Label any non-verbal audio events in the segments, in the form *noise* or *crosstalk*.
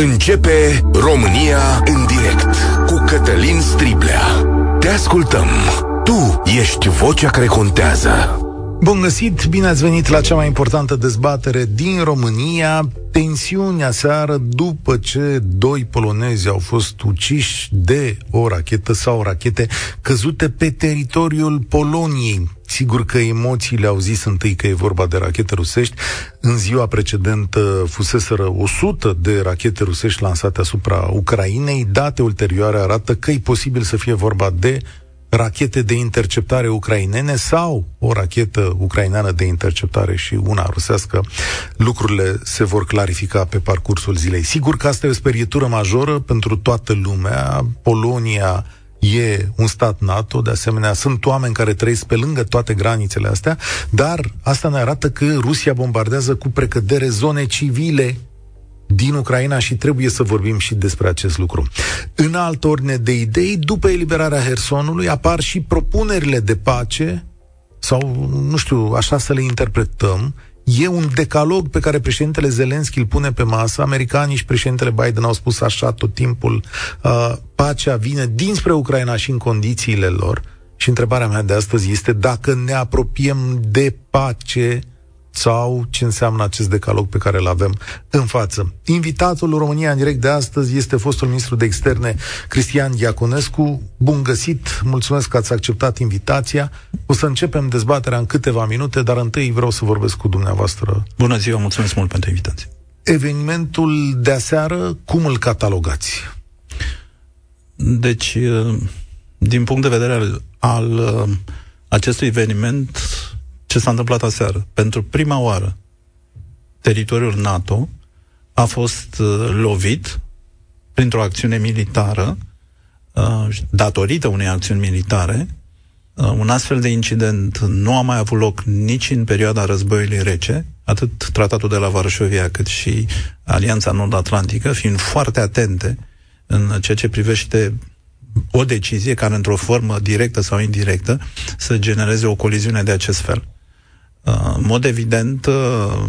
Începe România în direct cu Cătălin Striblea. Te ascultăm. Tu ești vocea care contează. Bun găsit, bine ați venit la cea mai importantă dezbatere din România. Tensiunea seară după ce doi polonezi au fost uciși de o rachetă sau rachete căzute pe teritoriul Poloniei. Sigur că emoțiile au zis întâi că e vorba de rachete rusești. În ziua precedentă fuseseră 100 de rachete rusești lansate asupra Ucrainei. Date ulterioare arată că e posibil să fie vorba de rachete de interceptare ucrainene sau o rachetă ucraineană de interceptare și una rusească, lucrurile se vor clarifica pe parcursul zilei. Sigur că asta e o sperietură majoră pentru toată lumea. Polonia e un stat NATO, de asemenea sunt oameni care trăiesc pe lângă toate granițele astea, dar asta ne arată că Rusia bombardează cu precădere zone civile din Ucraina și trebuie să vorbim și despre acest lucru. În altă ordine de idei, după eliberarea Hersonului, apar și propunerile de pace, sau, nu știu, așa să le interpretăm, E un decalog pe care președintele Zelenski îl pune pe masă. Americanii și președintele Biden au spus așa tot timpul. Uh, pacea vine dinspre Ucraina și în condițiile lor. Și întrebarea mea de astăzi este dacă ne apropiem de pace sau ce înseamnă acest decalog pe care îl avem în față. Invitatul România în direct de astăzi este fostul ministru de externe Cristian Diaconescu. Bun găsit, mulțumesc că ați acceptat invitația. O să începem dezbaterea în câteva minute, dar întâi vreau să vorbesc cu dumneavoastră. Bună ziua, mulțumesc mult pentru invitație. Evenimentul de aseară, cum îl catalogați? Deci, din punct de vedere al, al acestui eveniment, ce s-a întâmplat aseară. Pentru prima oară, teritoriul NATO a fost uh, lovit printr-o acțiune militară, uh, datorită unei acțiuni militare. Uh, un astfel de incident nu a mai avut loc nici în perioada războiului rece, atât tratatul de la Varșovia cât și Alianța Nord-Atlantică, fiind foarte atente în ceea ce privește o decizie care, într-o formă directă sau indirectă, să genereze o coliziune de acest fel. Uh, în mod evident, uh,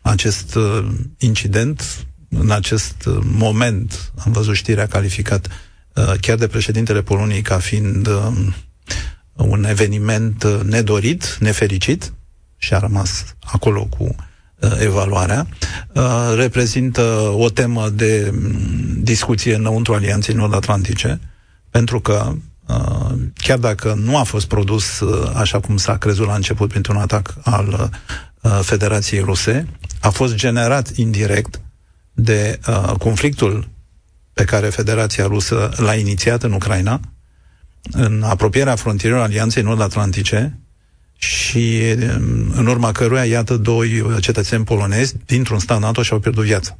acest uh, incident, în acest moment, am văzut știrea calificat chiar de președintele Poloniei ca fiind un eveniment nedorit, nefericit, și a rămas acolo cu evaluarea, reprezintă o temă de mm, discuție înăuntru Alianței Nord-Atlantice, pentru că Uh, chiar dacă nu a fost produs uh, așa cum s-a crezut la început printr-un atac al uh, Federației Ruse, a fost generat indirect de conflictul pe care Federația Rusă l-a inițiat în Ucraina, în apropierea frontierelor Alianței Nord-Atlantice și um, în urma căruia, iată, doi cetățeni polonezi dintr-un stat NATO și-au pierdut viața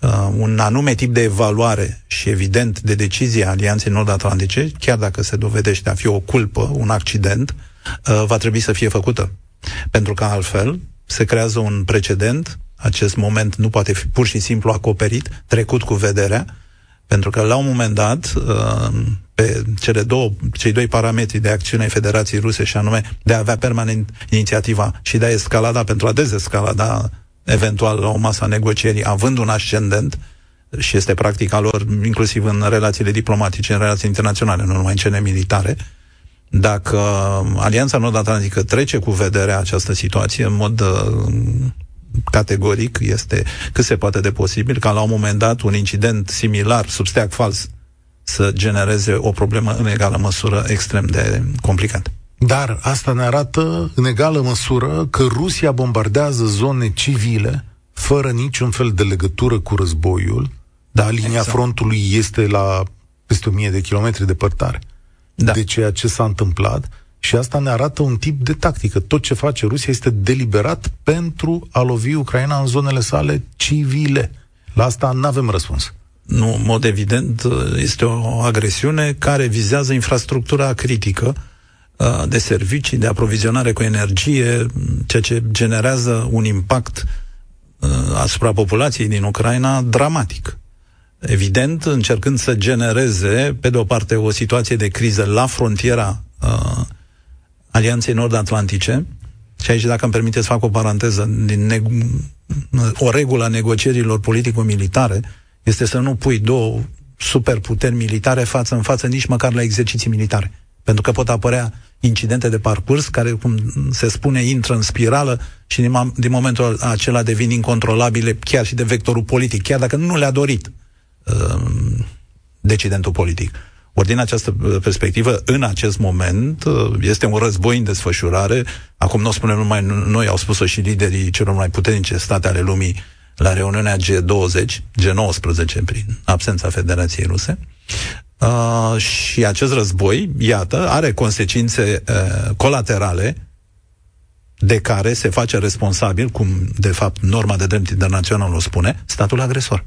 uh, un anume tip de evaluare și evident de decizie a Alianței Nord-Atlantice, chiar dacă se dovedește a fi o culpă, un accident, uh, va trebui să fie făcută. Pentru că altfel se creează un precedent, acest moment nu poate fi pur și simplu acoperit, trecut cu vederea, pentru că la un moment dat, uh, pe cele două, cei doi parametri de acțiune ai Federației Ruse, și anume de a avea permanent inițiativa și de a escalada pentru a dezescalada eventual la o masă a negocierii, având un ascendent, și este practica lor, inclusiv în relațiile diplomatice, în relații internaționale, nu numai în cele militare, dacă Alianța Nord-Atlantică trece cu vederea această situație în mod uh, categoric, este cât se poate de posibil ca la un moment dat un incident similar, sub steag fals, să genereze o problemă în egală măsură extrem de complicată. Dar asta ne arată în egală măsură că Rusia bombardează zone civile fără niciun fel de legătură cu războiul, dar linia exact. frontului este la peste o mie de kilometri departare da. de ceea ce s-a întâmplat și asta ne arată un tip de tactică. Tot ce face Rusia este deliberat pentru a lovi Ucraina în zonele sale civile. La asta nu avem răspuns. Nu, în mod evident, este o agresiune care vizează infrastructura critică Uh, de servicii, de aprovizionare cu energie, ceea ce generează un impact uh, asupra populației din Ucraina dramatic. Evident, încercând să genereze, pe de o parte, o situație de criză la frontiera uh, Alianței Nord-Atlantice, și aici, dacă îmi permite să fac o paranteză, din neg- o regulă a negocierilor politico-militare este să nu pui două superputeri militare față în față nici măcar la exerciții militare. Pentru că pot apărea incidente de parcurs care, cum se spune, intră în spirală și din, din momentul acela devin incontrolabile chiar și de vectorul politic, chiar dacă nu le-a dorit uh, decidentul politic. Ori din această uh, perspectivă, în acest moment, uh, este un război în desfășurare. Acum nu o spunem numai noi, au spus-o și liderii celor mai puternice state ale lumii la reuniunea G20, G19, prin absența Federației Ruse. Uh, și acest război, iată, are consecințe uh, colaterale de care se face responsabil, cum de fapt norma de drept internațional o spune, statul agresor.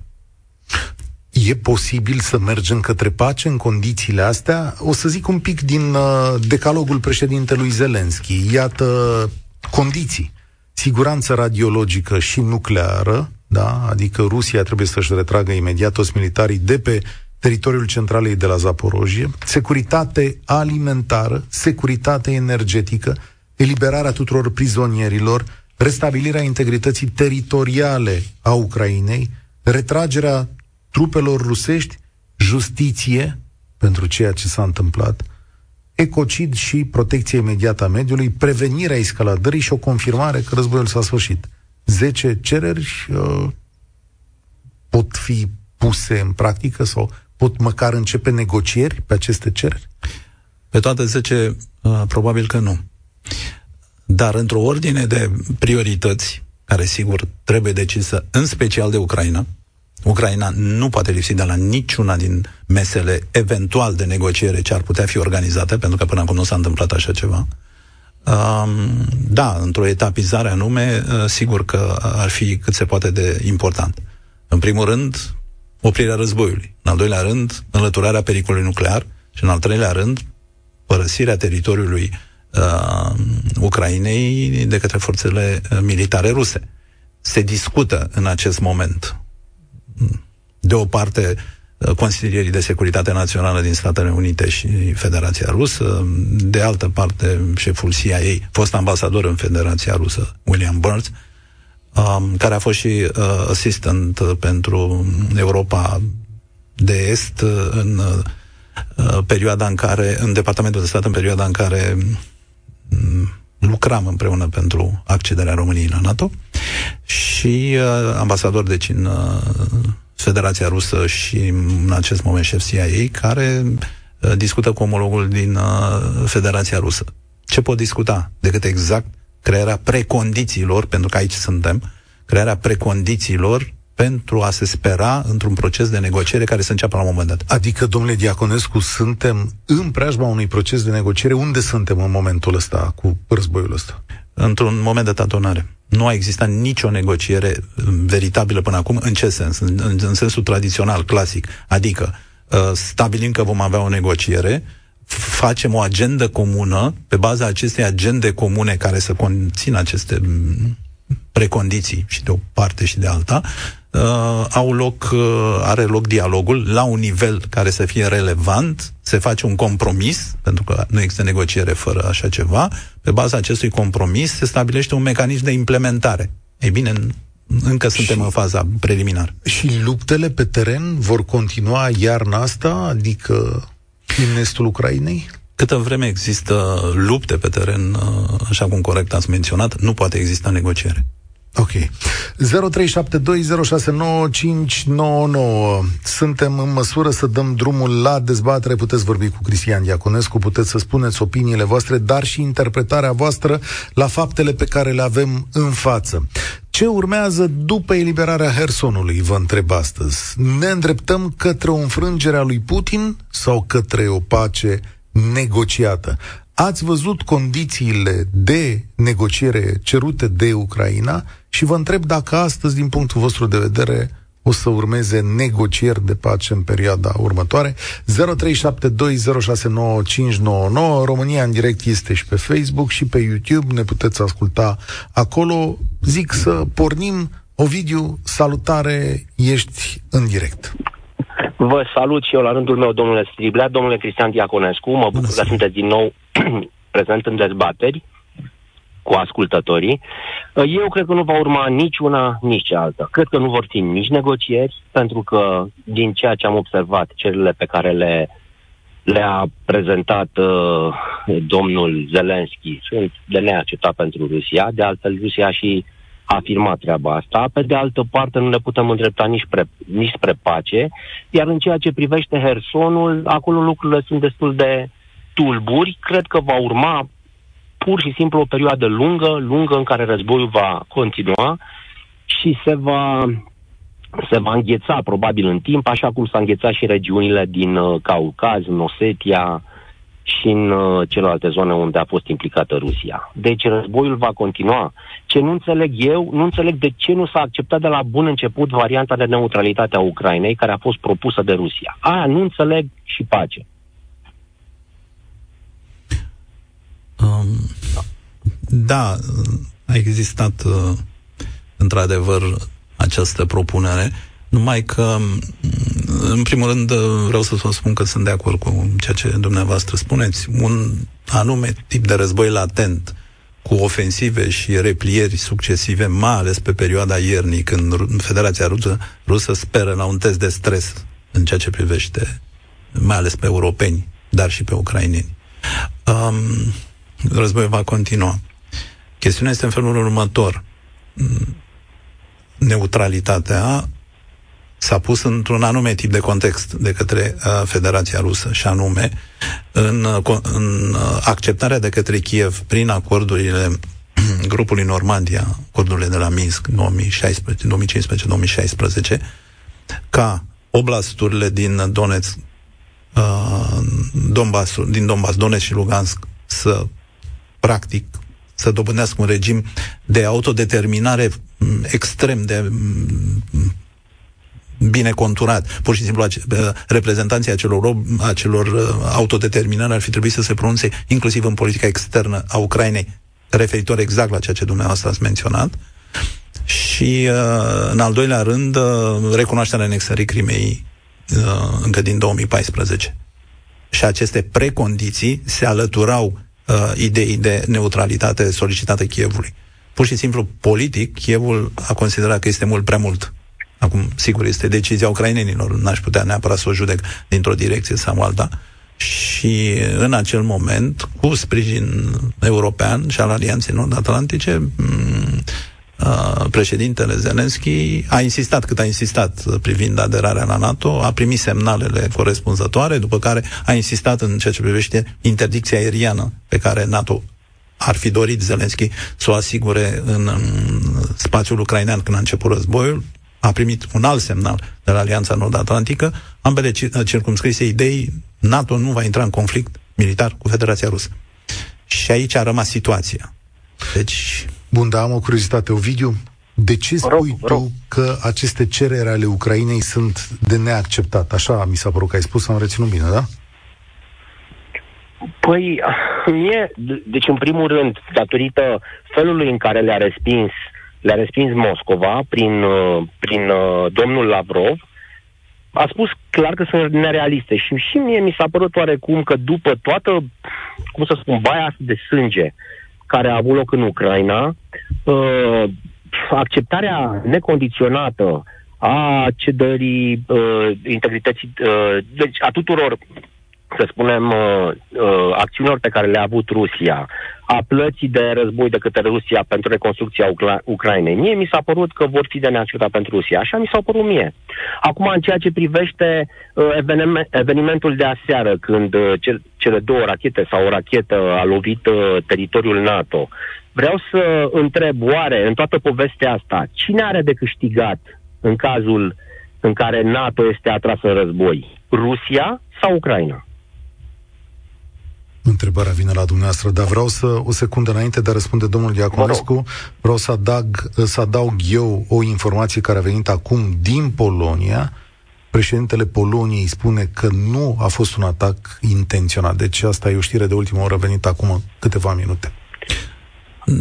E posibil să mergem către pace în condițiile astea? O să zic un pic din uh, decalogul președintelui Zelenski. Iată condiții. Siguranță radiologică și nucleară, da? adică Rusia trebuie să-și retragă imediat toți militarii de pe teritoriul centralei de la Zaporojie, securitate alimentară, securitate energetică, eliberarea tuturor prizonierilor, restabilirea integrității teritoriale a Ucrainei, retragerea trupelor rusești, justiție pentru ceea ce s-a întâmplat, ecocid și protecție imediată a mediului, prevenirea escaladării și o confirmare că războiul s-a sfârșit. Zece cereri uh, pot fi puse în practică sau pot măcar începe negocieri pe aceste cereri? Pe toate 10, uh, probabil că nu. Dar într-o ordine de priorități, care sigur trebuie decisă în special de Ucraina, Ucraina nu poate lipsi de la niciuna din mesele eventual de negociere ce ar putea fi organizate, pentru că până acum nu s-a întâmplat așa ceva. Um, da, într-o etapizare anume, uh, sigur că ar fi cât se poate de important. În primul rând, oprirea războiului. În al doilea rând, înlăturarea pericolului nuclear și în al treilea rând, părăsirea teritoriului uh, Ucrainei de către forțele uh, militare ruse. Se discută în acest moment de o parte uh, consilierii de securitate națională din Statele Unite și Federația Rusă, de altă parte șeful CIA, fost ambasador în Federația Rusă, William Burns, um, care a fost și uh, assistant pentru Europa de Est uh, în uh, perioada în care, în Departamentul de Stat, în perioada în care um, lucram împreună pentru accederea României la NATO și uh, ambasador deci în uh, Federația Rusă și în acest moment șef CIA, care uh, discută cu omologul din uh, Federația Rusă. Ce pot discuta decât exact crearea precondițiilor, pentru că aici suntem, crearea precondițiilor pentru a se spera într-un proces de negociere care să înceapă la un moment dat. Adică, domnule Diaconescu, suntem în preajma unui proces de negociere. Unde suntem în momentul ăsta cu războiul ăsta? Într-un moment de tatonare. Nu a existat nicio negociere veritabilă până acum. În ce sens? În, în, în sensul tradițional, clasic. Adică, uh, stabilim că vom avea o negociere, facem o agendă comună, pe baza acestei agende comune care să conțină aceste precondiții și de o parte și de alta, uh, au loc, uh, are loc dialogul la un nivel care să fie relevant, se face un compromis, pentru că nu există negociere fără așa ceva, pe baza acestui compromis se stabilește un mecanism de implementare. Ei bine, încă suntem și, în faza preliminar. Și luptele pe teren vor continua iarna asta, adică în estul Ucrainei? Câtă vreme există lupte pe teren, uh, așa cum corect ați menționat, nu poate exista negociere. Ok. 0372069599. Suntem în măsură să dăm drumul la dezbatere. Puteți vorbi cu Cristian Diaconescu, puteți să spuneți opiniile voastre, dar și interpretarea voastră la faptele pe care le avem în față. Ce urmează după eliberarea Hersonului, vă întreb astăzi? Ne îndreptăm către o înfrângere a lui Putin sau către o pace negociată? Ați văzut condițiile de negociere cerute de Ucraina și vă întreb dacă astăzi, din punctul vostru de vedere, o să urmeze negocieri de pace în perioada următoare. 0372069599 România în direct este și pe Facebook și pe YouTube, ne puteți asculta acolo. Zic să pornim. Ovidiu, salutare, ești în direct. Vă salut și eu la rândul meu, domnule Striblea, domnule Cristian Diaconescu. Mă bucur că sunteți din nou *clears throat* prezent în dezbateri. Cu ascultătorii. Uh, eu cred că nu va urma nici una, nici cealaltă. Cred că nu vor fi nici negocieri, pentru că din ceea ce am observat, cererile pe care le, le-a prezentat uh, domnul Zelenski sunt de neacceptat pentru Rusia. De altfel, Rusia și a afirmat treaba asta. Pe de altă parte, nu le putem îndrepta nici, pre, nici spre pace. Iar în ceea ce privește Hersonul, acolo lucrurile sunt destul de tulburi. Cred că va urma pur și simplu o perioadă lungă, lungă în care războiul va continua și se va, se va îngheța probabil în timp, așa cum s-a înghețat și regiunile din uh, Caucaz, în Osetia și în uh, celelalte zone unde a fost implicată Rusia. Deci războiul va continua. Ce nu înțeleg eu, nu înțeleg de ce nu s-a acceptat de la bun început varianta de neutralitate a Ucrainei, care a fost propusă de Rusia. Aia nu înțeleg și pace. Um, da, a existat uh, într-adevăr această propunere, numai că, mm, în primul rând, uh, vreau să vă spun că sunt de acord cu ceea ce dumneavoastră spuneți. Un anume tip de război latent, cu ofensive și replieri succesive, mai ales pe perioada iernii, când Federația Rusă, Rusă speră la un test de stres în ceea ce privește mai ales pe europeni, dar și pe ucraineni. Um, războiul va continua. Chestiunea este în felul următor. Neutralitatea s-a pus într-un anume tip de context de către uh, Federația Rusă, și anume în, uh, în uh, acceptarea de către Kiev prin acordurile *clears throat* grupului Normandia, acordurile de la Minsk 2015-2016, ca oblasturile din Donetsk, uh, Donbass, din Donbass, Donetsk și Lugansk să practic, să dobândească un regim de autodeterminare mm, extrem de mm, bine conturat. Pur și simplu, reprezentanții acelor, acelor uh, autodeterminări ar fi trebuit să se pronunțe inclusiv în politica externă a Ucrainei, referitor exact la ceea ce dumneavoastră ați menționat. Și, uh, în al doilea rând, uh, recunoașterea anexării Crimei încă din 2014. Și aceste precondiții se alăturau uh, idei de neutralitate solicitată Chievului. Pur și simplu, politic, Chievul a considerat că este mult prea mult. Acum, sigur, este decizia ucrainenilor, n-aș putea neapărat să o judec dintr-o direcție sau alta. Și în acel moment, cu sprijin european și al Alianței Nord-Atlantice, președintele Zelensky a insistat cât a insistat privind aderarea la NATO, a primit semnalele corespunzătoare, după care a insistat în ceea ce privește interdicția aeriană pe care NATO ar fi dorit Zelensky să o asigure în, în spațiul ucrainean când a început războiul, a primit un alt semnal de la Alianța Nord-Atlantică, ambele circumscrise idei, NATO nu va intra în conflict militar cu Federația Rusă. Și aici a rămas situația. Deci, Bun, dar am o curiozitate, Ovidiu. De ce spui rog, tu rog. că aceste cereri ale Ucrainei sunt de neacceptat? Așa mi s-a părut că ai spus, am reținut bine, da? Păi, mie, deci în primul rând, datorită felului în care le-a respins, le-a respins Moscova prin, uh, prin uh, domnul Lavrov, a spus clar că sunt nerealiste și și mie mi s-a părut oarecum că după toată, cum să spun, baia asta de sânge uh, care a avut loc în Ucraina, uh, acceptarea necondiționată a cedării uh, integrității, uh, deci a tuturor să spunem, uh, uh, acțiunilor pe care le-a avut Rusia, a plății de război de către Rusia pentru reconstrucția Ucra- Ucrainei. Mie mi s-a părut că vor fi de neacceptat pentru Rusia. Așa mi s-a părut mie. Acum, în ceea ce privește uh, evenement, evenimentul de aseară, când uh, ce, cele două rachete sau o rachetă a lovit uh, teritoriul NATO, vreau să întreb, oare, în toată povestea asta, cine are de câștigat în cazul în care NATO este atras în război? Rusia sau Ucraina? Întrebarea vine la dumneavoastră, dar vreau să, o secundă înainte de a răspunde domnul Diaconescu, vreau să adaug, să adaug eu o informație care a venit acum din Polonia. Președintele Poloniei spune că nu a fost un atac intenționat. Deci asta e o știre de ultimă oră venit acum câteva minute.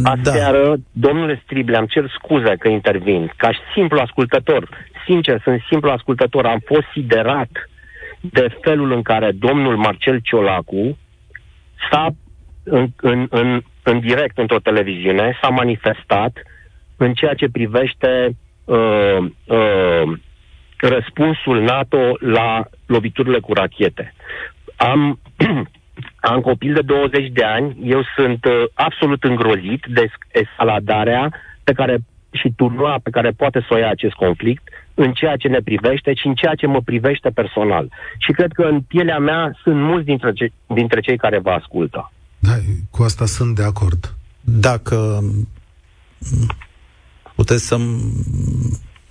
Aseară, da. domnule Strible, am cer scuze că intervin. Ca și simplu ascultător, sincer, sunt simplu ascultător, am fost siderat de felul în care domnul Marcel Ciolacu s-a în, în, în în direct într-o televiziune, s-a manifestat în ceea ce privește uh, uh, răspunsul NATO la loviturile cu rachete. Am, *clears throat* am copil de 20 de ani, eu sunt uh, absolut îngrozit de escaladarea pe care și turnua pe care poate să o ia acest conflict în ceea ce ne privește și în ceea ce mă privește personal. Și cred că în pielea mea sunt mulți dintre, ce, dintre cei care vă ascultă. Da, cu asta sunt de acord. Dacă puteți să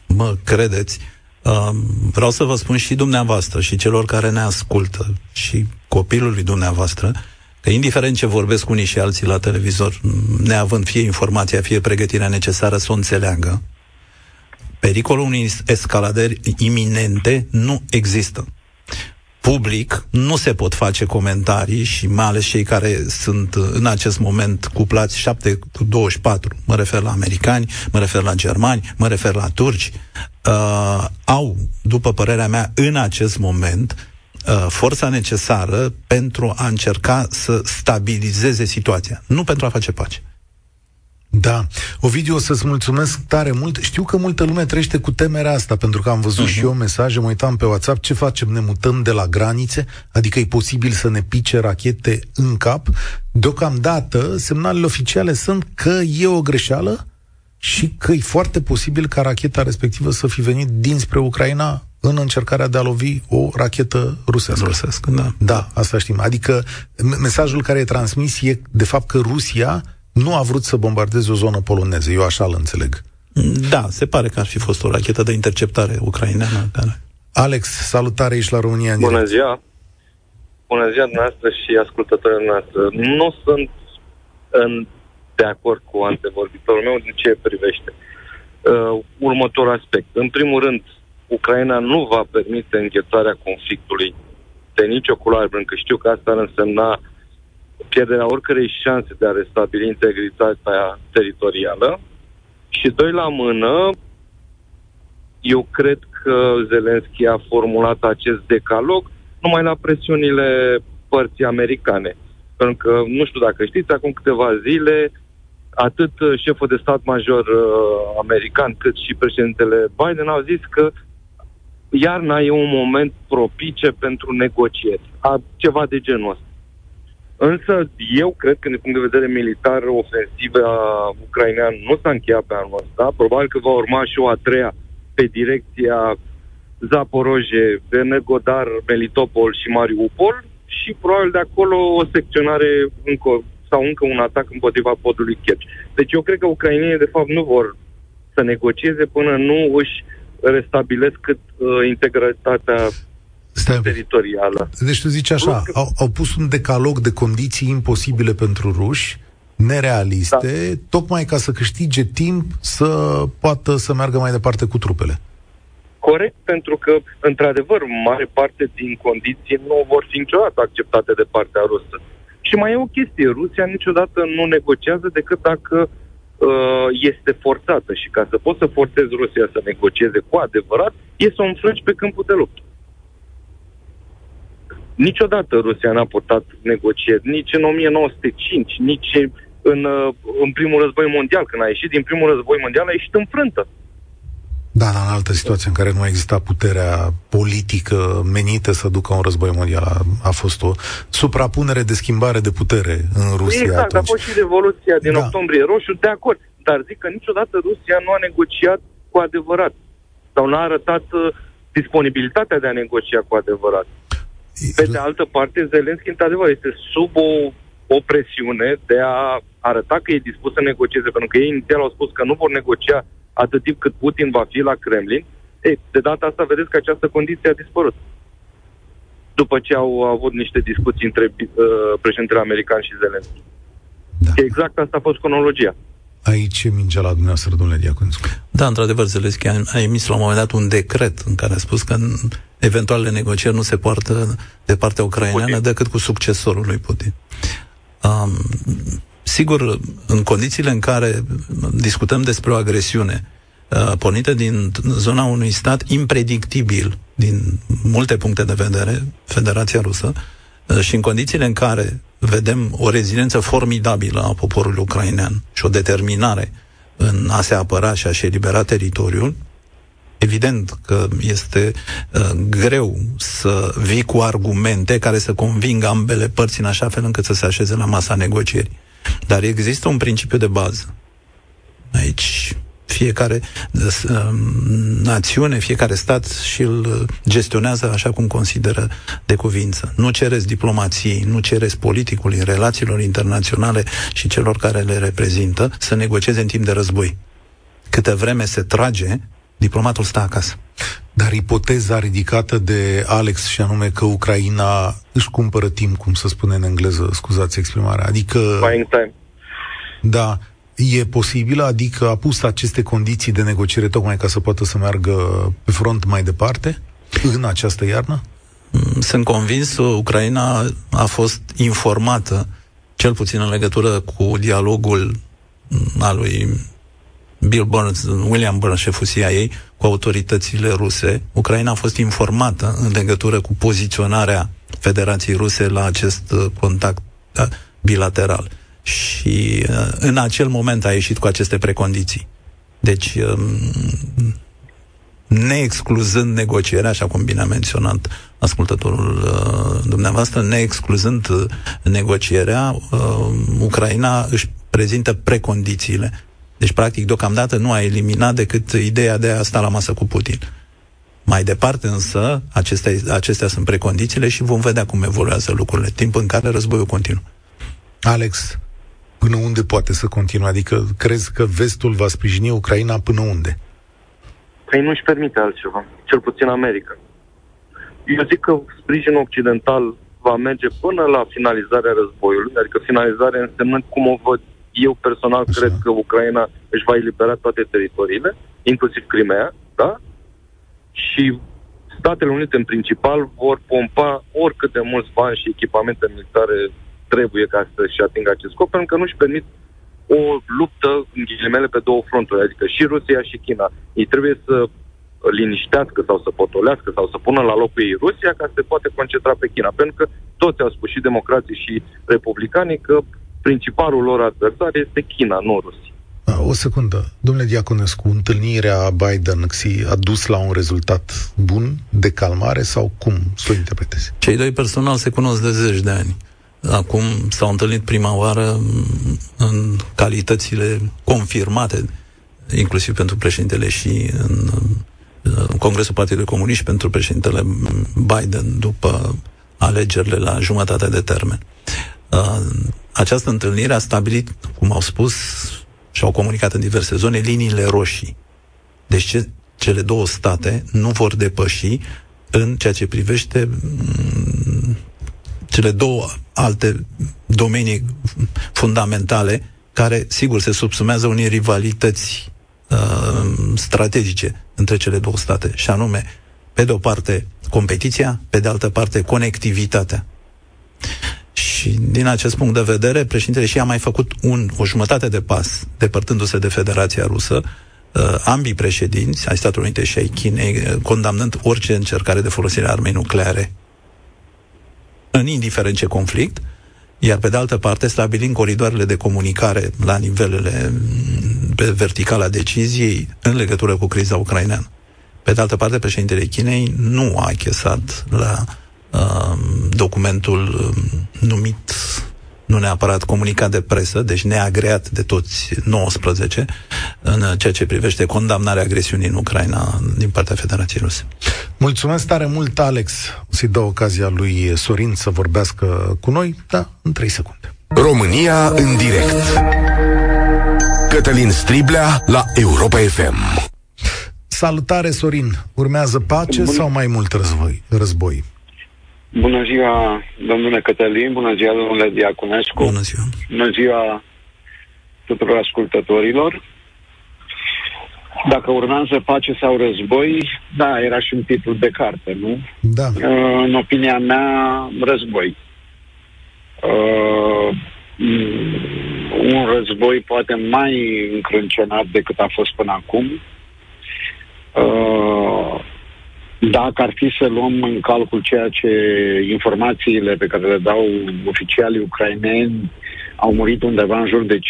mă credeți, um, vreau să vă spun și dumneavoastră și celor care ne ascultă și copilului dumneavoastră că indiferent ce vorbesc unii și alții la televizor, neavând fie informația, fie pregătirea necesară să o înțeleagă, pericolul unei escaladări iminente nu există public nu se pot face comentarii și mai ales cei care sunt în acest moment cuplați 7 cu 24, mă refer la americani, mă refer la germani, mă refer la turci, uh, au, după părerea mea, în acest moment, uh, forța necesară pentru a încerca să stabilizeze situația, nu pentru a face pace. Da. Ovidiu, o să-ți mulțumesc tare mult. Știu că multă lume trăiește cu temerea asta, pentru că am văzut uh-huh. și eu mesaje, mă uitam pe WhatsApp, ce facem? Ne mutăm de la granițe? Adică e posibil să ne pice rachete în cap? Deocamdată, semnalele oficiale sunt că e o greșeală și că e foarte posibil ca racheta respectivă să fi venit dinspre Ucraina în încercarea de a lovi o rachetă rusească. Rusească, da. Da, asta știm. Adică mesajul care e transmis e de fapt că Rusia nu a vrut să bombardeze o zonă poloneză. Eu așa îl înțeleg. Da, se pare că ar fi fost o rachetă de interceptare ucraineană. Care... Alex, salutare aici la România. Bună ziua! Bună ziua noastră și ascultătorii noastre. Nu sunt în, de acord cu antevorbitorul meu din ce privește. Uh, următor aspect. În primul rând, Ucraina nu va permite înghețarea conflictului de nicio culoare, pentru că știu că asta ar însemna uh, pierderea oricărei șanse de a restabili integritatea teritorială. Și doi la mână, eu cred că Zelenski a formulat acest decalog numai la presiunile părții americane. Pentru că, nu știu dacă știți, acum câteva zile, atât șeful de stat major uh, american cât și președintele Biden au zis că iarna e un moment propice pentru negocieri. A, ceva de genul ăsta. Însă eu cred că, din punct de vedere militar, ofensiva ucraineană nu s-a încheiat pe anul ăsta. Probabil că va urma și o a treia pe direcția Zaporoje, Energodar, Melitopol și Mariupol și probabil de acolo o secționare încă, sau încă un atac împotriva podului Kerch. Deci eu cred că ucrainienii de fapt nu vor să negocieze până nu își restabilesc cât uh, integritatea Stai teritorială. Deci tu zici așa, au, au pus un decalog de condiții imposibile pentru ruși, nerealiste, da. tocmai ca să câștige timp să poată să meargă mai departe cu trupele. Corect, pentru că, într-adevăr, mare parte din condiții nu vor fi niciodată acceptate de partea rusă. Și mai e o chestie, Rusia niciodată nu negociază decât dacă uh, este forțată și ca să poți să forțezi Rusia să negocieze cu adevărat, e să o înfrângi pe câmpul de luptă. Niciodată Rusia n-a purtat negocieri, nici în 1905, nici în, uh, în primul război mondial. Când a ieșit din primul război mondial, a ieșit înfrântă. Da, dar în altă situație în care nu a existat puterea politică menită să ducă un război mondial, a, a fost o suprapunere de schimbare de putere în Rusia Exact, atunci. a fost și Revoluția din da. octombrie roșu, de acord. Dar zic că niciodată Rusia nu a negociat cu adevărat. Sau n-a arătat uh, disponibilitatea de a negocia cu adevărat. Pe de altă parte, Zelenski, într-adevăr, este sub o, o presiune de a arăta că e dispus să negocieze, pentru că ei inițial au spus că nu vor negocia atât timp cât Putin va fi la Kremlin. Ei, de data asta vedeți că această condiție a dispărut. După ce au avut niște discuții între uh, președintele american și Zelenski. Da. Exact asta a fost cronologia. Aici e mingea la dumneavoastră, domnule Diaconescu. Da, într-adevăr, Zelenski a, a emis la un moment dat un decret în care a spus că eventualele negocieri nu se poartă de partea ucraineană Putin. decât cu succesorul lui Putin. Um, sigur, în condițiile în care discutăm despre o agresiune uh, pornită din zona unui stat impredictibil din multe puncte de vedere, Federația Rusă, uh, și în condițiile în care vedem o reziliență formidabilă a poporului ucrainean și o determinare în a se apăra și a-și elibera teritoriul, Evident că este uh, greu să vii cu argumente care să convingă ambele părți în așa fel încât să se așeze la masa negocierii. Dar există un principiu de bază. Aici fiecare uh, națiune, fiecare stat și îl gestionează așa cum consideră de cuvință. Nu cereți diplomației, nu cereți politicului, relațiilor internaționale și celor care le reprezintă să negocieze în timp de război. Câte vreme se trage, diplomatul stă acasă. Dar ipoteza ridicată de Alex și anume că Ucraina își cumpără timp, cum să spune în engleză, scuzați exprimarea, adică... Buying time. Da, e posibilă, adică a pus aceste condiții de negociere tocmai ca să poată să meargă pe front mai departe în această iarnă? Mm, sunt convins, Ucraina a fost informată, cel puțin în legătură cu dialogul al lui Bill Burns, William Burns, șeful CIA, cu autoritățile ruse. Ucraina a fost informată în legătură cu poziționarea Federației Ruse la acest uh, contact uh, bilateral. Și uh, în acel moment a ieșit cu aceste precondiții. Deci, um, neexcluzând negocierea, așa cum bine a menționat ascultătorul dumneavoastră, neexcluzând negocierea, Ucraina își prezintă precondițiile deci, practic, deocamdată nu a eliminat decât ideea de a sta la masă cu Putin. Mai departe, însă, acestea, acestea sunt precondițiile și vom vedea cum evoluează lucrurile, timp în care războiul continuă. Alex, până unde poate să continue? Adică crezi că vestul va sprijini Ucraina până unde? Păi nu-și permite altceva, cel puțin America. Eu zic că sprijinul occidental va merge până la finalizarea războiului, adică finalizarea însemnând cum o văd eu personal Așa. cred că Ucraina își va elibera toate teritoriile, inclusiv Crimea, da? Și Statele Unite, în principal, vor pompa oricât de mulți bani și echipamente militare trebuie ca să-și atingă acest scop, pentru că nu-și permit o luptă, în ghilimele, pe două fronturi, adică și Rusia și China. Ei trebuie să liniștească sau să potolească sau să pună la locul ei Rusia ca să se poate concentra pe China. Pentru că toți au spus, și democrații și republicanii, că principalul lor adversar este China, nu Rusia. O secundă. Domnule Diaconescu, întâlnirea Biden-Xi a dus la un rezultat bun de calmare sau cum să o interpretezi? Cei doi personal se cunosc de zeci de ani. Acum s-au întâlnit prima oară în calitățile confirmate, inclusiv pentru președintele și în Congresul Partidului Comunist și pentru președintele Biden după alegerile la jumătate de termen. Uh, această întâlnire a stabilit, cum au spus și au comunicat în diverse zone, liniile roșii. Deci ce, cele două state nu vor depăși în ceea ce privește mm, cele două alte domenii fundamentale care, sigur, se subsumează unei rivalități uh, strategice între cele două state, și anume, pe de o parte, competiția, pe de altă parte, conectivitatea. Și din acest punct de vedere, președintele și a mai făcut un, o jumătate de pas, depărtându-se de Federația Rusă, uh, ambii președinți, ai Statelor Unite și ai Chinei, uh, condamnând orice încercare de folosire a armei nucleare în indiferent ce conflict, iar pe de altă parte stabilind coridoarele de comunicare la nivelele mm, pe verticala deciziei în legătură cu criza ucraineană. Pe de altă parte, președintele Chinei nu a achesat la uh, documentul uh, numit nu neapărat comunicat de presă, deci neagreat de toți 19, în ceea ce privește condamnarea agresiunii în Ucraina din partea Federației Ruse. Mulțumesc tare mult, Alex. Să-i dau ocazia lui Sorin să vorbească cu noi, da, în 3 secunde. România în direct. Cătălin Striblea la Europa FM. Salutare, Sorin. Urmează pace Bun. sau mai mult război? război? Bună ziua, domnule Cătălin, bună ziua, domnule Diaconescu. Bună ziua. Bună ziua tuturor ascultătorilor. Dacă urmează pace sau război, da, era și un titlu de carte, nu? Da. Uh, în opinia mea, război. Uh, un război poate mai încrâncenat decât a fost până acum. Uh, dacă ar fi să luăm în calcul ceea ce informațiile pe care le dau oficialii ucraineni, au murit undeva în jur de 50-60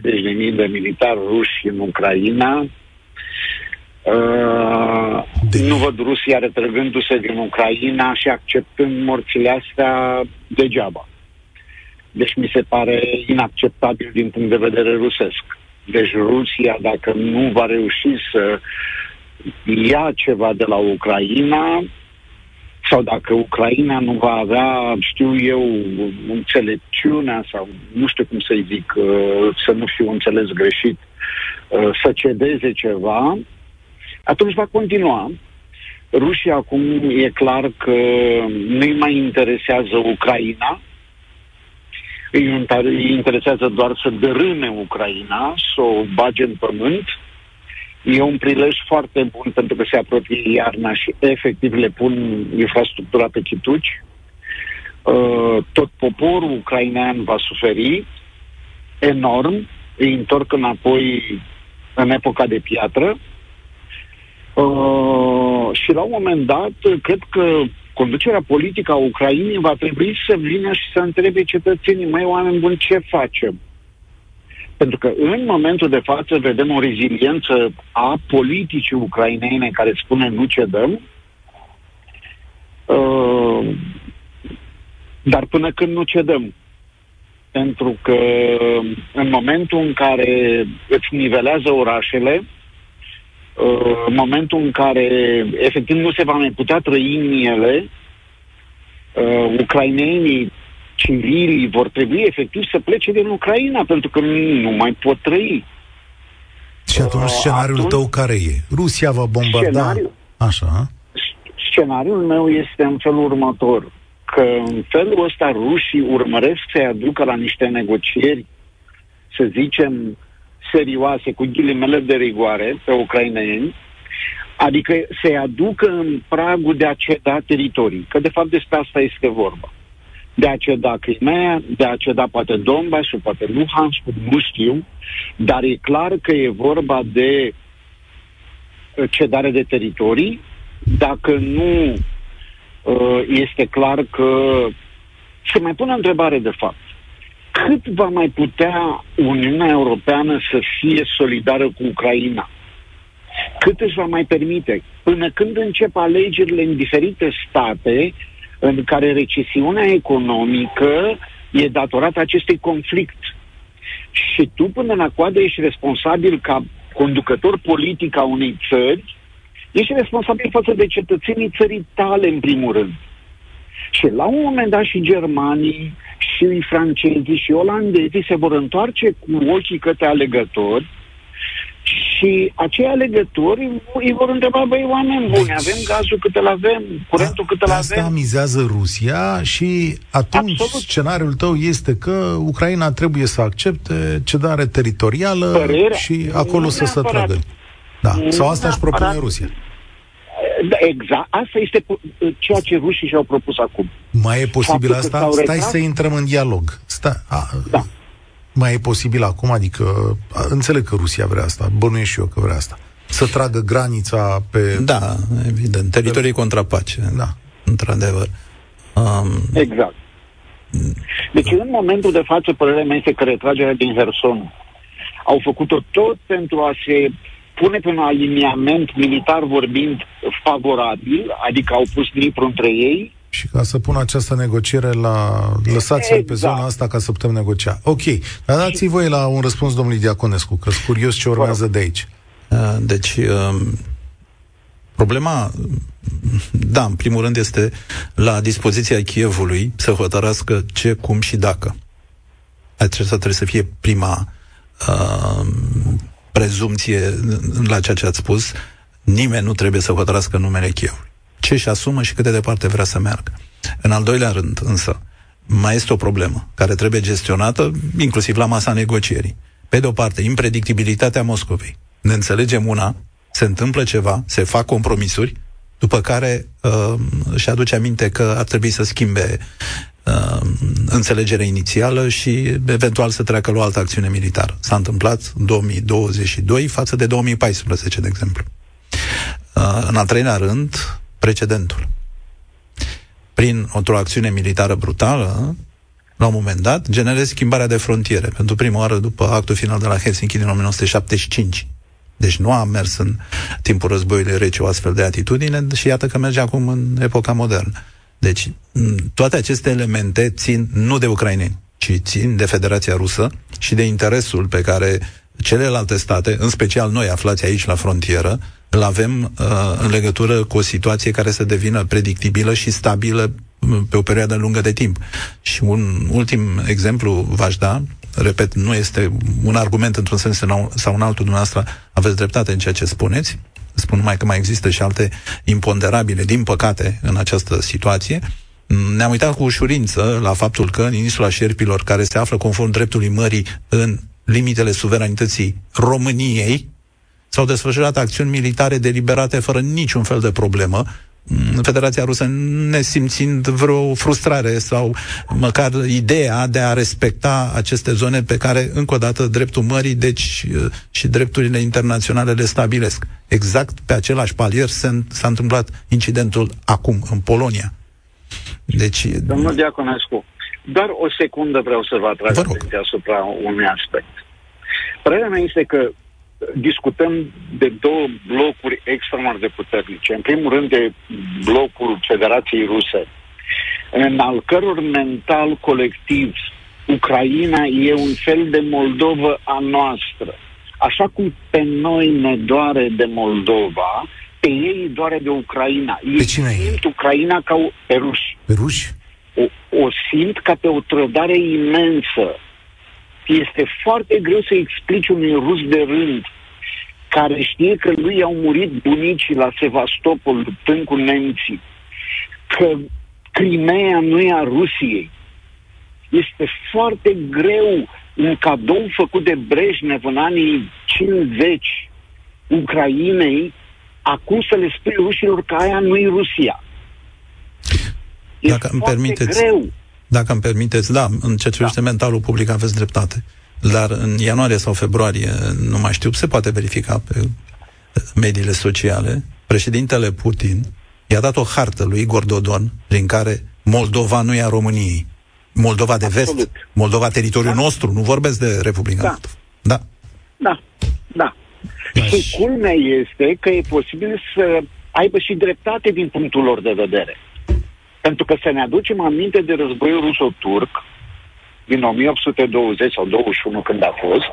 de mii de militari ruși în Ucraina. Uh, nu văd Rusia retrăgându-se din Ucraina și acceptând morțile astea degeaba. Deci mi se pare inacceptabil din punct de vedere rusesc. Deci Rusia, dacă nu va reuși să ia ceva de la Ucraina, sau dacă Ucraina nu va avea, știu eu, înțelepciunea sau nu știu cum să-i zic, uh, să nu fiu înțeles greșit, uh, să cedeze ceva, atunci va continua. Rusia acum e clar că nu-i mai interesează Ucraina, îi interesează doar să dărâme Ucraina, să o bage în pământ, E un prilej foarte bun pentru că se apropie iarna și efectiv le pun infrastructura pe chituci. Uh, tot poporul ucrainean va suferi enorm, îi întorc înapoi în epoca de piatră uh, și la un moment dat cred că conducerea politică a Ucrainei va trebui să vină și să întrebe cetățenii, mai oameni buni, ce facem? Pentru că în momentul de față vedem o reziliență a politicii ucrainene care spune nu cedăm, uh, dar până când nu cedăm. Pentru că în momentul în care îți nivelează orașele, uh, în momentul în care efectiv nu se va mai putea trăi în ele, uh, ucrainenii civilii vor trebui efectiv să plece din Ucraina pentru că nu mai pot trăi. Și atunci uh, scenariul atunci, tău care e? Rusia va bombarda? Scenariul, Așa. Scenariul meu este în felul următor. Că în felul ăsta rușii urmăresc să-i aducă la niște negocieri, să zicem, serioase, cu ghilimele de rigoare pe ucraineni, adică să-i aducă în pragul de a ceda teritorii. Că de fapt despre asta este vorba de a ceda Crimea, de a ceda poate Donbass, poate Luhansk, nu știu, dar e clar că e vorba de uh, cedare de teritorii, dacă nu uh, este clar că se mai pune o întrebare de fapt. Cât va mai putea Uniunea Europeană să fie solidară cu Ucraina? Cât își va mai permite? Până când încep alegerile în diferite state, în care recesiunea economică e datorată acestui conflict. Și tu până la coadă ești responsabil ca conducător politic a unei țări, ești responsabil față de cetățenii țării tale, în primul rând. Și la un moment dat și germanii, și francezii, și olandezii se vor întoarce cu ochii către alegători și acei alegători îi vor întreba, băi, oameni buni, deci, avem gazul cât îl avem, curentul cât îl avem. Asta mizează Rusia și atunci Absolut. scenariul tău este că Ucraina trebuie să accepte cedare teritorială Părerea, și acolo să se tragă. Da. Sau asta își propune Rusia. Da, exact. Asta este ceea ce rușii și-au propus acum. Mai e posibil Faptul asta? Stai să intrăm în dialog. Stai, a, da mai e posibil acum? Adică, înțeleg că Rusia vrea asta, bănuiesc și eu că vrea asta. Să tragă granița pe... Da, evident. Teritorii pe... contra pace. Da. Într-adevăr. Um... Exact. Deci, în momentul de față, părerea mea este că retragerea din Herson au făcut-o tot pentru a se pune pe un aliniament militar vorbind favorabil, adică au pus Dnipru între ei, și ca să pun această negociere la... Lăsați-l exact. pe zona asta ca să putem negocia. Ok, dar dați voi la un răspuns domnului Diaconescu, că sunt curios ce urmează de aici. Uh, deci, um, problema, da, în primul rând este la dispoziția Chievului să hotărască ce, cum și dacă. Aceasta trebuie să fie prima uh, prezumție la ceea ce ați spus. Nimeni nu trebuie să hotărască numele Chievului ce și asumă și cât de departe vrea să meargă. În al doilea rând, însă, mai este o problemă care trebuie gestionată, inclusiv la masa negocierii. Pe de o parte, impredictibilitatea Moscovei. Ne înțelegem una, se întâmplă ceva, se fac compromisuri, după care uh, își aduce aminte că ar trebui să schimbe uh, înțelegerea inițială și eventual să treacă la o altă acțiune militară. S-a întâmplat în 2022 față de 2014, de exemplu. Uh, în al treilea rând, precedentul. Prin o acțiune militară brutală, la un moment dat, generezi schimbarea de frontiere. Pentru prima oară după actul final de la Helsinki din 1975. Deci nu a mers în timpul războiului rece o astfel de atitudine și iată că merge acum în epoca modernă. Deci toate aceste elemente țin nu de ucraineni, ci țin de Federația Rusă și de interesul pe care celelalte state, în special noi aflați aici la frontieră, îl avem uh, în legătură cu o situație care să devină predictibilă și stabilă uh, pe o perioadă lungă de timp. Și un ultim exemplu v-aș da, repet, nu este un argument într-un sens sau un altul, dumneavoastră aveți dreptate în ceea ce spuneți, spun numai că mai există și alte imponderabile, din păcate, în această situație, ne-am uitat cu ușurință la faptul că în insula Șerpilor, care se află conform dreptului mării în limitele suveranității României, s-au desfășurat acțiuni militare deliberate fără niciun fel de problemă, Federația Rusă nesimțind vreo frustrare sau măcar ideea de a respecta aceste zone pe care, încă o dată, dreptul mării, deci și drepturile internaționale le stabilesc. Exact pe același palier s-a întâmplat incidentul acum, în Polonia. Deci... Domnul Diaconescu, doar o secundă vreau să vă atrag atenția asupra unui aspect. Părerea mea este că discutăm de două blocuri extraordinar de puternice. În primul rând de blocul Federației Ruse, în al căror mental colectiv Ucraina e un fel de Moldovă a noastră. Așa cum pe noi ne doare de Moldova, pe ei doare de Ucraina. Pe cine simt Ucraina ca o, pe ruși. Pe ruși? O, o simt ca pe o trădare imensă este foarte greu să explici unui rus de rând care știe că lui au murit bunicii la Sevastopol luptând cu nemții, că Crimea nu e a Rusiei. Este foarte greu un cadou făcut de Brejnev în anii 50 Ucrainei, acum să le spui rușilor că aia nu e Rusia. E Dacă îmi permiteți, greu. Dacă îmi permiteți, da, în ceea ce da. mentalul public aveți dreptate. Dar în ianuarie sau februarie, nu mai știu, se poate verifica pe mediile sociale, președintele Putin i-a dat o hartă lui Igor Dodon prin care Moldova nu e a României. Moldova de Absolut. vest, Moldova teritoriul da. nostru, nu vorbesc de Republica da. Moldova. Da. Da, da. Și culmea este că e posibil să aibă și dreptate din punctul lor de vedere. Pentru că să ne aducem aminte de războiul ruso-turc din 1820 sau 21 când a fost,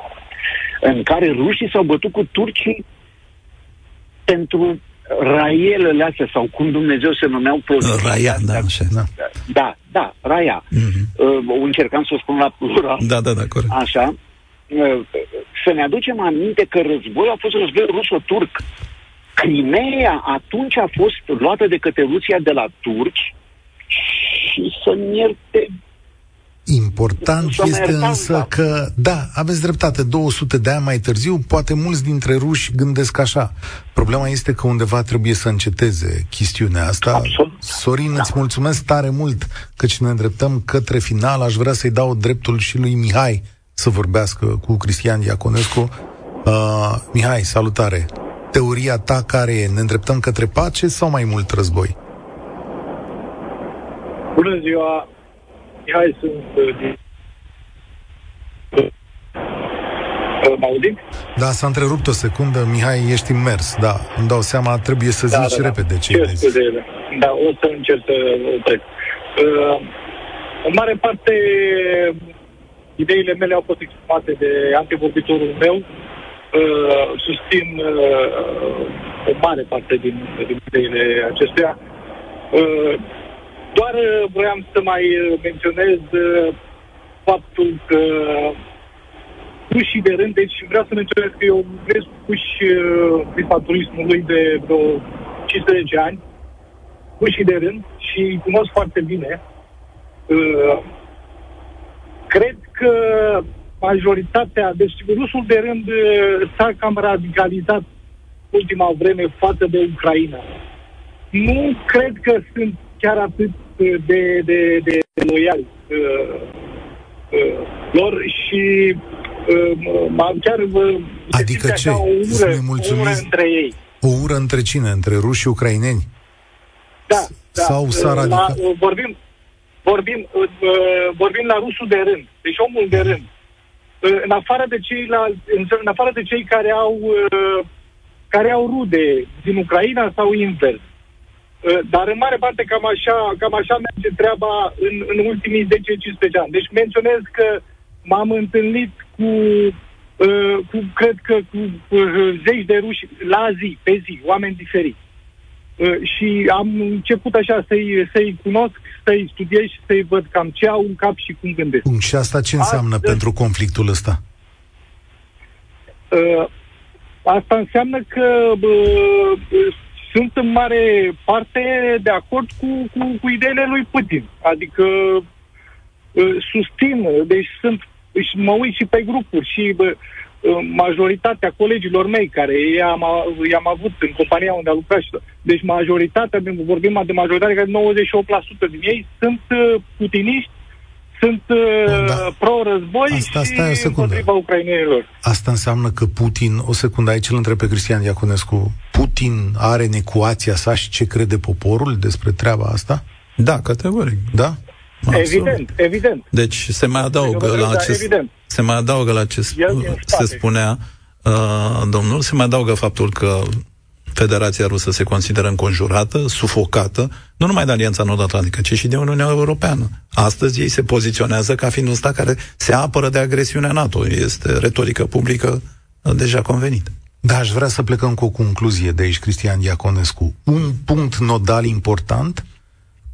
în care rușii s-au bătut cu turcii pentru raielele astea, sau cum Dumnezeu se numeau provinciile. Raia, da, așa, da. Da, da, raia. Mm-hmm. Uh, încercam să o spun la plural. Da, da, da, corect. Așa. Uh, să ne aducem aminte că războiul a fost război ruso-turc. Crimea atunci a fost luată de către Rusia de la turci și să-mi ierte Important este însă da. că, da, aveți dreptate, 200 de ani mai târziu, poate mulți dintre ruși gândesc așa. Problema este că undeva trebuie să înceteze chestiunea asta. Absolut. Sorin, da. îți mulțumesc tare mult că ne îndreptăm către final. Aș vrea să-i dau dreptul și lui Mihai să vorbească cu Cristian Diaconescu. Uh, Mihai, salutare! Teoria ta care e? Ne îndreptăm către pace sau mai mult război? Bună ziua! Mihai, sunt uh, din... Uh, mă audi? Da, s-a întrerupt o secundă. Mihai, ești mers. Da, îmi dau seama, trebuie să da, zici da, da. repede ce e scuze, Da, o să încerc să opresc. Uh, în mare parte, ideile mele au fost exprimate de antevorbitorul meu. Uh, susțin uh, o mare parte din, din ideile acestuia. Uh, doar uh, vreau să mai uh, menționez uh, faptul că puși de rând, deci vreau să menționez că eu vezi puși prin turismului de vreo 15 ani, puși de rând și îi cunosc foarte bine. Cred că majoritatea, deci rusul de rând s-a cam radicalizat ultima vreme față de Ucraina. Nu cred că sunt chiar atât de, de, de loiali uh, uh, lor și uh, chiar uh, Adică ce? O ură, o ură între ei. O ură între cine? Între ruși și ucraineni? Da, da. Sau s-a radicat? La, vorbim, vorbim, vorbim la rusul de rând, deci omul de rând. În afară de cei, la, în afară de cei care au care au rude din Ucraina sau invers. Dar în mare parte cam așa, cam așa merge treaba în, în ultimii 10-15 ani. Deci menționez că m-am întâlnit cu, cu cred că cu zeci de ruși la zi, pe zi, oameni diferiți. Uh, și am început așa să-i, să-i cunosc, să-i studiez și să-i văd cam ce au în cap și cum gândesc. Bun, și asta ce înseamnă Astăzi, pentru conflictul ăsta? Uh, asta înseamnă că uh, sunt în mare parte de acord cu, cu, cu ideile lui Putin. Adică uh, susțin, deci sunt, și mă uit și pe grupuri și uh, majoritatea colegilor mei care i-am, i-am avut în compania unde am lucrat. Deci majoritatea, vorbim de majoritate, care 98% din ei sunt uh, putiniști, sunt uh, da. pro-război Asta, și stai o secundă. împotriva ucrainenilor. Asta înseamnă că Putin, o secundă, aici îl întreb pe Cristian Iaconescu, Putin are în ecuația sa și ce crede poporul despre treaba asta? Da, categoric. Da? Absolut. Evident, evident. Deci se mai adaugă la acest, evident. se mai adaugă la ce se spunea uh, domnul, se mai adaugă faptul că Federația Rusă se consideră înconjurată, sufocată, nu numai de Alianța Nord-Atlantică, ci și de Uniunea Europeană. Astăzi ei se poziționează ca fiind un stat care se apără de agresiunea NATO. Este retorică publică deja convenită. Da, aș vrea să plecăm cu o concluzie de aici, Cristian Diaconescu. Un punct nodal important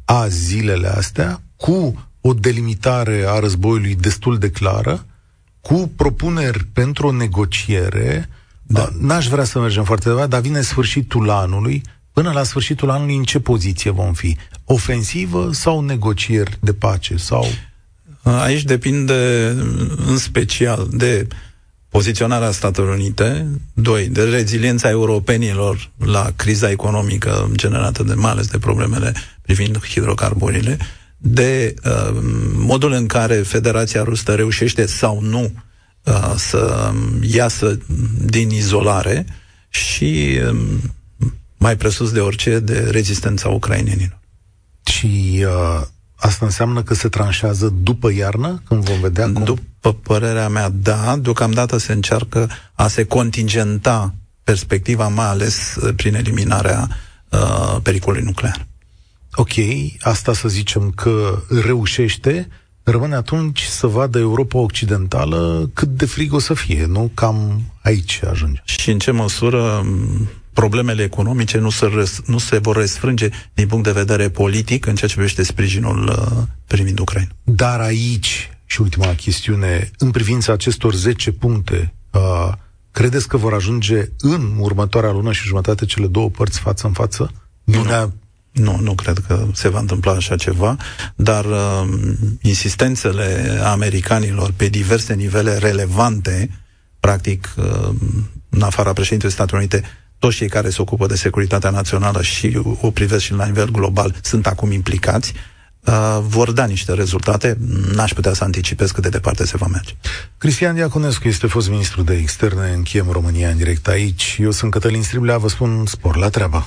a zilele astea, cu o delimitare a războiului destul de clară, cu propuneri pentru o negociere. Da. N-aș vrea să mergem foarte departe, dar vine sfârșitul anului. Până la sfârșitul anului, în ce poziție vom fi? Ofensivă sau negocieri de pace? Sau... Aici depinde în special de poziționarea Statelor Unite, doi, de reziliența europenilor la criza economică generată de mai ales de problemele privind hidrocarburile, de uh, modul în care Federația Rusă reușește sau nu uh, să iasă din izolare și uh, mai presus de orice de rezistența ucrainenilor. Și uh, asta înseamnă că se tranșează după iarnă, când vom vedea cum... După părerea mea, da. Deocamdată se încearcă a se contingenta perspectiva, mai ales uh, prin eliminarea uh, pericolului nuclear ok, asta să zicem că reușește, rămâne atunci să vadă Europa Occidentală cât de frig o să fie, nu? Cam aici ajunge. Și în ce măsură problemele economice nu se, răs, nu se vor răsfrânge din punct de vedere politic în ceea ce privește sprijinul uh, privind Ucraina. Dar aici, și ultima chestiune, în privința acestor 10 puncte, uh, credeți că vor ajunge în următoarea lună și jumătate cele două părți față în față? Nu, nu. Nu, nu cred că se va întâmpla așa ceva, dar uh, insistențele americanilor pe diverse nivele relevante, practic, uh, în afara președintelui Statelor Unite, toți cei care se ocupă de securitatea națională și o privesc și la nivel global sunt acum implicați, uh, vor da niște rezultate. N-aș putea să anticipez cât de departe se va merge. Cristian Diaconescu este fost ministru de externe, încheiem România în direct aici. Eu sunt Cătălin Striblea, vă spun spor la treabă.